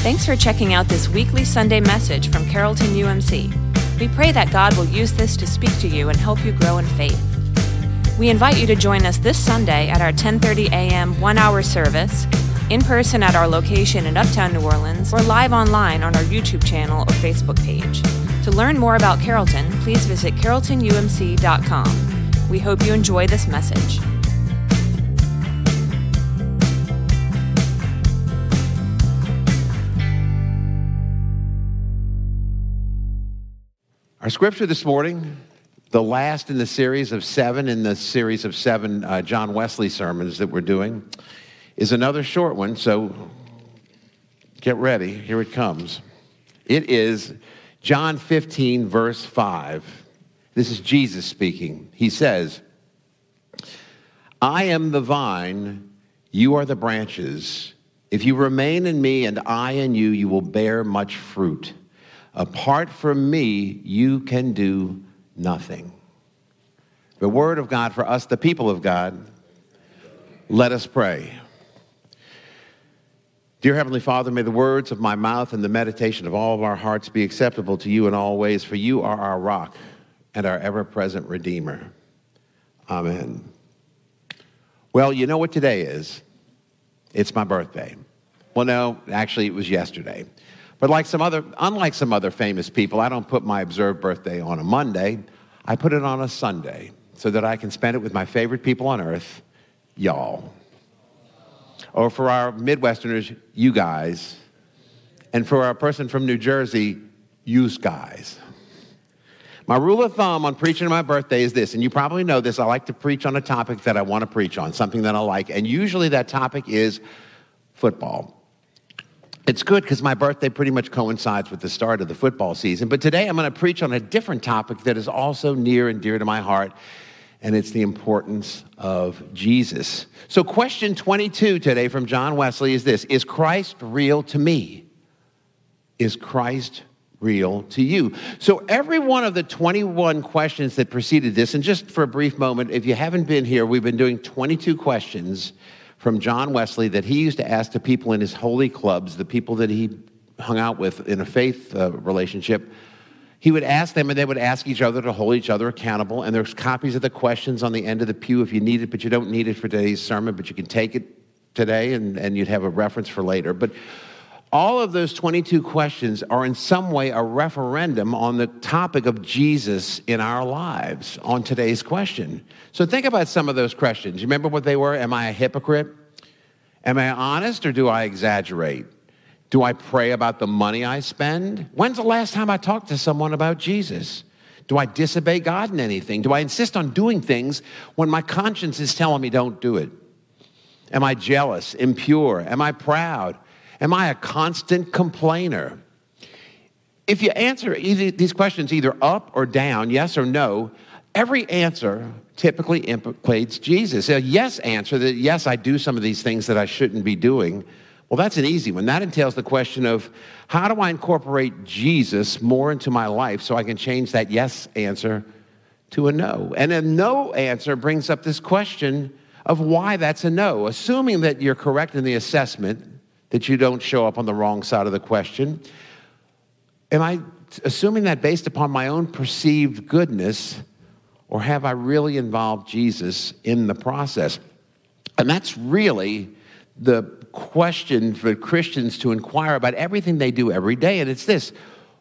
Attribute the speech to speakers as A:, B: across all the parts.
A: Thanks for checking out this weekly Sunday message from Carrollton UMC. We pray that God will use this to speak to you and help you grow in faith. We invite you to join us this Sunday at our 10:30 a.m. 1-hour service, in person at our location in Uptown New Orleans, or live online on our YouTube channel or Facebook page. To learn more about Carrollton, please visit carrolltonumc.com. We hope you enjoy this message.
B: Our scripture this morning, the last in the series of seven, in the series of seven uh, John Wesley sermons that we're doing, is another short one, so get ready. Here it comes. It is John 15, verse 5. This is Jesus speaking. He says, I am the vine, you are the branches. If you remain in me and I in you, you will bear much fruit. Apart from me, you can do nothing. The word of God for us, the people of God, let us pray. Dear Heavenly Father, may the words of my mouth and the meditation of all of our hearts be acceptable to you in all ways, for you are our rock and our ever present Redeemer. Amen. Well, you know what today is? It's my birthday. Well, no, actually, it was yesterday. But like some other, unlike some other famous people, I don't put my observed birthday on a Monday. I put it on a Sunday so that I can spend it with my favorite people on earth, y'all. Or for our Midwesterners, you guys. And for our person from New Jersey, you guys. My rule of thumb on preaching on my birthday is this, and you probably know this. I like to preach on a topic that I want to preach on, something that I like. And usually that topic is football. It's good because my birthday pretty much coincides with the start of the football season. But today I'm going to preach on a different topic that is also near and dear to my heart, and it's the importance of Jesus. So, question 22 today from John Wesley is this Is Christ real to me? Is Christ real to you? So, every one of the 21 questions that preceded this, and just for a brief moment, if you haven't been here, we've been doing 22 questions from John Wesley that he used to ask the people in his holy clubs, the people that he hung out with in a faith uh, relationship. He would ask them, and they would ask each other to hold each other accountable. And there's copies of the questions on the end of the pew if you need it, but you don't need it for today's sermon, but you can take it today and, and you'd have a reference for later. But all of those 22 questions are in some way a referendum on the topic of Jesus in our lives on today's question. So think about some of those questions. You remember what they were? Am I a hypocrite? Am I honest or do I exaggerate? Do I pray about the money I spend? When's the last time I talked to someone about Jesus? Do I disobey God in anything? Do I insist on doing things when my conscience is telling me don't do it? Am I jealous, impure? Am I proud? Am I a constant complainer? If you answer either, these questions either up or down, yes or no, every answer typically implicates Jesus. A yes answer that, yes, I do some of these things that I shouldn't be doing. Well, that's an easy one. That entails the question of how do I incorporate Jesus more into my life so I can change that yes answer to a no? And a no answer brings up this question of why that's a no. Assuming that you're correct in the assessment, that you don't show up on the wrong side of the question? Am I assuming that based upon my own perceived goodness, or have I really involved Jesus in the process? And that's really the question for Christians to inquire about everything they do every day. And it's this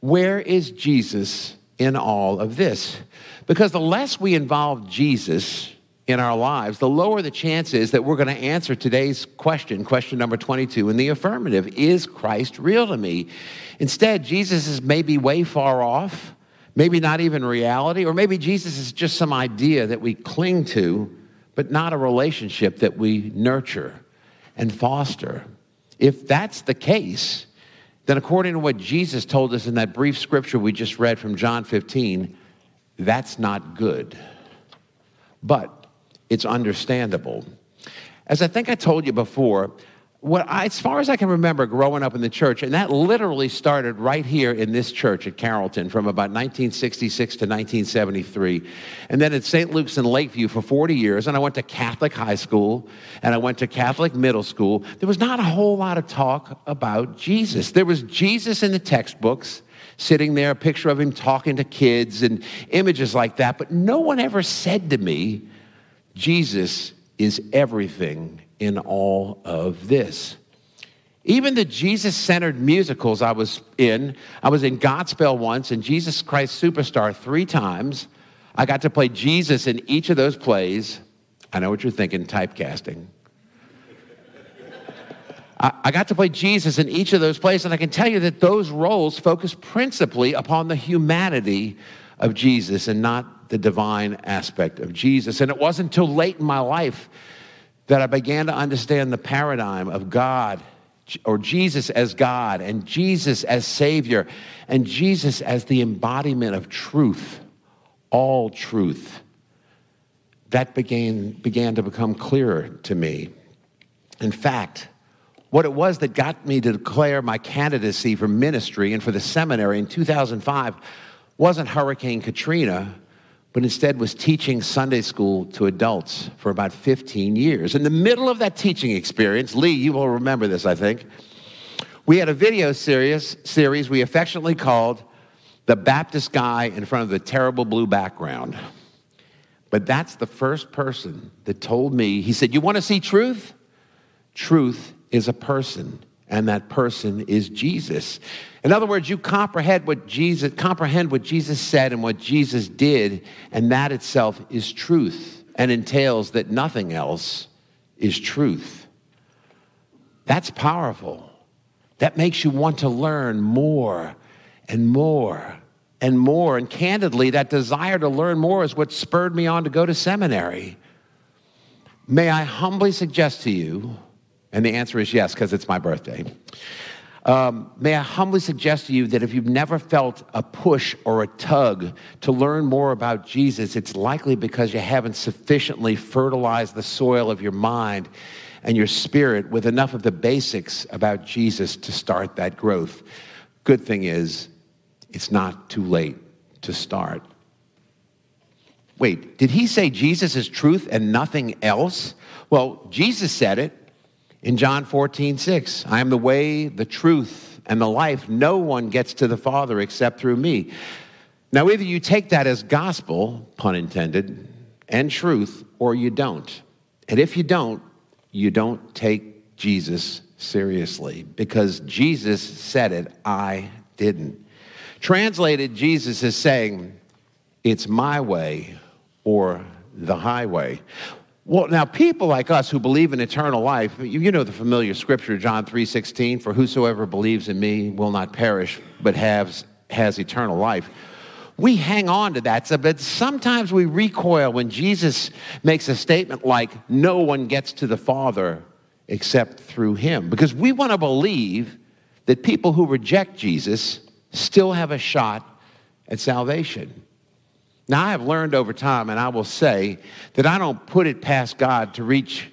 B: where is Jesus in all of this? Because the less we involve Jesus, in our lives, the lower the chance is that we're going to answer today's question, question number 22, in the affirmative Is Christ real to me? Instead, Jesus is maybe way far off, maybe not even reality, or maybe Jesus is just some idea that we cling to, but not a relationship that we nurture and foster. If that's the case, then according to what Jesus told us in that brief scripture we just read from John 15, that's not good. But it's understandable. As I think I told you before, I, as far as I can remember growing up in the church, and that literally started right here in this church at Carrollton from about 1966 to 1973. And then at St. Luke's in Lakeview for 40 years. And I went to Catholic high school and I went to Catholic middle school. There was not a whole lot of talk about Jesus. There was Jesus in the textbooks, sitting there, a picture of him talking to kids and images like that. But no one ever said to me, Jesus is everything in all of this. Even the Jesus centered musicals I was in, I was in Godspell once and Jesus Christ Superstar three times. I got to play Jesus in each of those plays. I know what you're thinking typecasting. I, got to play Jesus in each of those plays, and I can tell you that those roles focus principally upon the humanity of Jesus and not the divine aspect of Jesus. And it wasn't until late in my life that I began to understand the paradigm of God or Jesus as God and Jesus as Savior and Jesus as the embodiment of truth, all truth. That began, began to become clearer to me. In fact, what it was that got me to declare my candidacy for ministry and for the seminary in 2005 wasn't Hurricane Katrina, but instead was teaching Sunday school to adults for about 15 years. In the middle of that teaching experience, Lee, you will remember this, I think, we had a video series, series we affectionately called The Baptist Guy in Front of the Terrible Blue Background. But that's the first person that told me, he said, You want to see truth? Truth is a person and that person is Jesus. In other words, you comprehend what Jesus comprehend what Jesus said and what Jesus did, and that itself is truth and entails that nothing else is truth. That's powerful. That makes you want to learn more and more and more. And candidly, that desire to learn more is what spurred me on to go to seminary. May I humbly suggest to you and the answer is yes, because it's my birthday. Um, may I humbly suggest to you that if you've never felt a push or a tug to learn more about Jesus, it's likely because you haven't sufficiently fertilized the soil of your mind and your spirit with enough of the basics about Jesus to start that growth. Good thing is, it's not too late to start. Wait, did he say Jesus is truth and nothing else? Well, Jesus said it in John 14, 6. I am the way, the truth, and the life. No one gets to the Father except through me. Now, either you take that as gospel, pun intended, and truth, or you don't. And if you don't, you don't take Jesus seriously because Jesus said it, I didn't. Translated, Jesus is saying, It's my way or the highway. Well, now people like us who believe in eternal life, you, know the familiar scripture, John 3:16, for whosoever believes in me will not perish, but has, has eternal life. We hang on to that, but sometimes we recoil when Jesus makes a statement like, no one gets to the Father except through him. Because we want to believe that people who reject Jesus still have a shot at salvation. Now, I have learned over time, and I will say that I don't put it past God to reach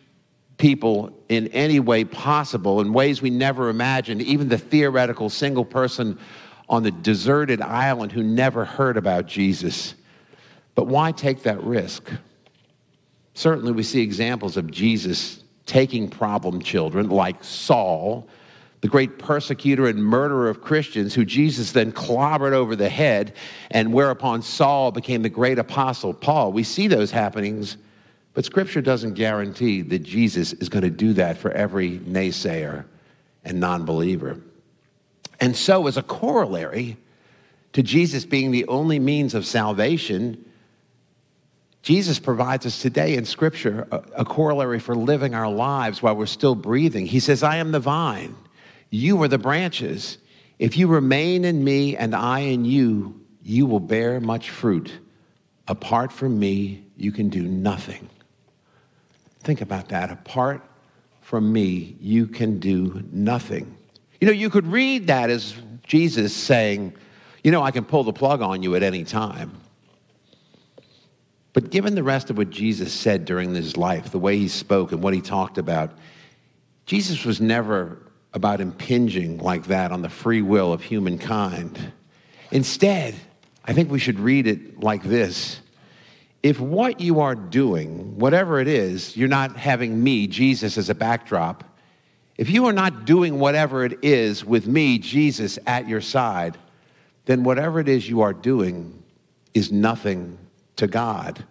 B: people in any way possible, in ways we never imagined, even the theoretical single person on the deserted island who never heard about Jesus. But why take that risk? Certainly, we see examples of Jesus taking problem children like Saul the great persecutor and murderer of Christians, who Jesus then clobbered over the head, and whereupon Saul became the great apostle Paul. We see those happenings, but Scripture doesn't guarantee that Jesus is going to do that for every naysayer and non believer. And so, as a corollary to Jesus being the only means of salvation, Jesus provides us today in Scripture a, a, corollary for living our lives while we're still breathing. He says, I am the vine. You are the branches. If you remain in me and I in you, you will bear much fruit. Apart from me, you can do nothing. Think about that. Apart from me, you can do nothing. You know, you could read that as Jesus saying, You know, I can pull the plug on you at any time. But given the rest of what Jesus said during his life, the way he spoke and what he talked about, Jesus was never about impinging like that on the free will of humankind. Instead, I think we should read it like this If what you are doing, whatever it is, you're not having me, Jesus, as a backdrop, if you are not doing whatever it is with me, Jesus, at your side, then whatever it is you are doing is nothing to God.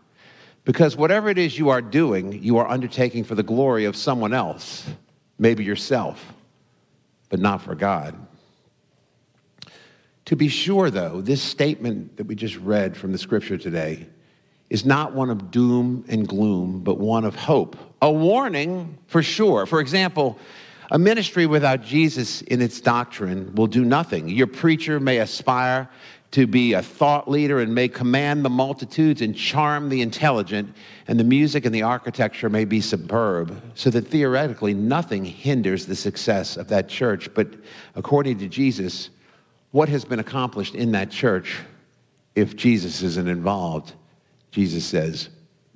B: Because whatever it is you are doing, you are undertaking for the glory of someone else, maybe yourself, but not for God. To be sure, though, this statement that we just read from the scripture today is not one of doom and gloom, but one of hope. A warning for sure. For example, a ministry without Jesus in its doctrine will do nothing. Your preacher may aspire to be a thought leader and may command the multitudes and charm the intelligent, and the music and the architecture may be superb, so that theoretically nothing hinders the success of that church. But according to Jesus, what has been accomplished in that church if Jesus isn't involved? Jesus says,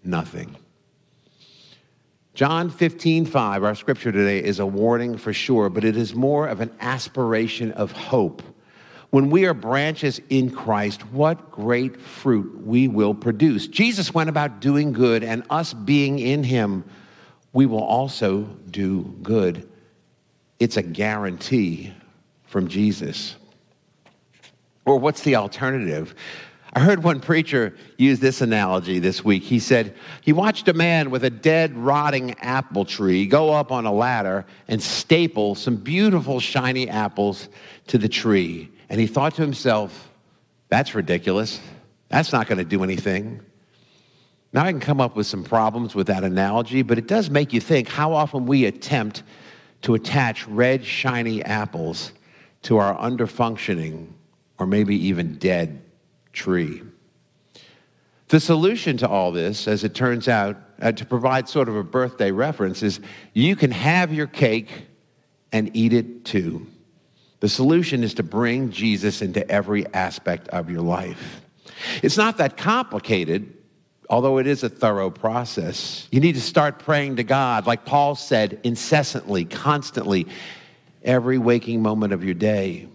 B: nothing. John 15, 5, our scripture today, is a warning for sure, but it is more of an aspiration of hope. When we are branches in Christ, what great fruit we will produce. Jesus went about doing good, and us being in him, we will also do good. It's a guarantee from Jesus. Or what's the alternative? I heard one preacher use this analogy this week. He said he watched a man with a dead, rotting apple tree go up on a ladder and staple some beautiful, shiny apples to the tree. And he thought to himself, that's ridiculous. That's not going to do anything. Now, I can come up with some problems with that analogy, but it does make you think how often we attempt to attach red, shiny apples to our underfunctioning or maybe even dead tree. The solution to all this, as it turns out, uh, to provide sort of a birthday reference, is you can have your cake and eat it too. The solution is to bring Jesus into every aspect of your life. It's not that complicated, although it is a thorough process. You need to start praying to God, like Paul said, incessantly, constantly, every waking moment of your day.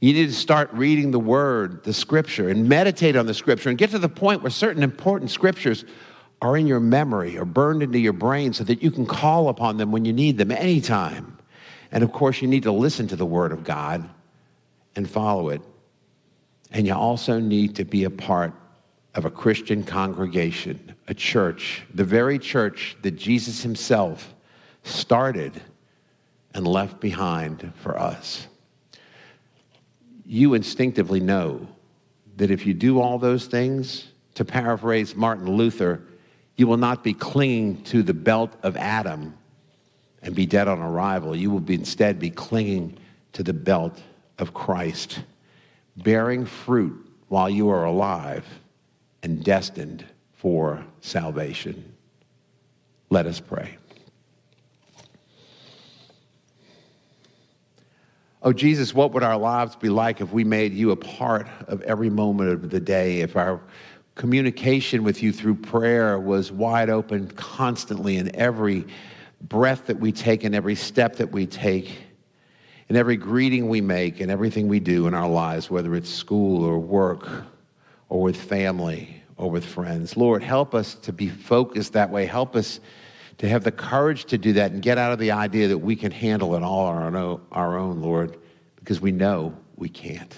B: You need to start reading the Word, the Scripture, and meditate on the Scripture and get to the point where certain important Scriptures are in your memory or burned into your brain so that you can call upon them when you need them anytime. And of course, you need to listen to the Word of God and follow it. And you also need to be a part of a Christian congregation, a church, the very church that Jesus himself started and left behind for us you instinctively know that if you do all those things, to paraphrase Martin Luther, you will not be clinging to the belt of Adam and be dead on arrival. You will be instead be clinging to the belt of Christ, bearing fruit while you are alive and destined for salvation. Let us pray. Oh, Jesus, what would our lives be like if we made you a part of every moment of the day? If our communication with you through prayer was wide open constantly in every breath that we take and every step that we take, and every greeting we make and everything we do in our lives, whether it's school or work or with family or with friends. Lord, help us to be focused that way. Help us to have the courage to do that and get out of the idea that we can handle it all on our own, Lord, because we know we can't.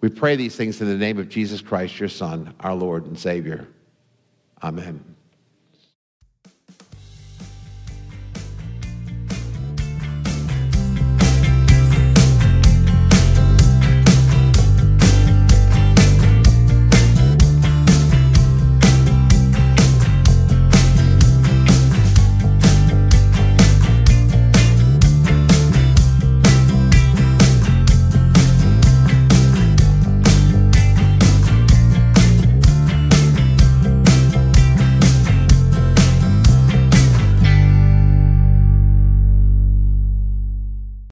B: We pray these things in the name of Jesus Christ, your Son, our Lord and Savior. Amen.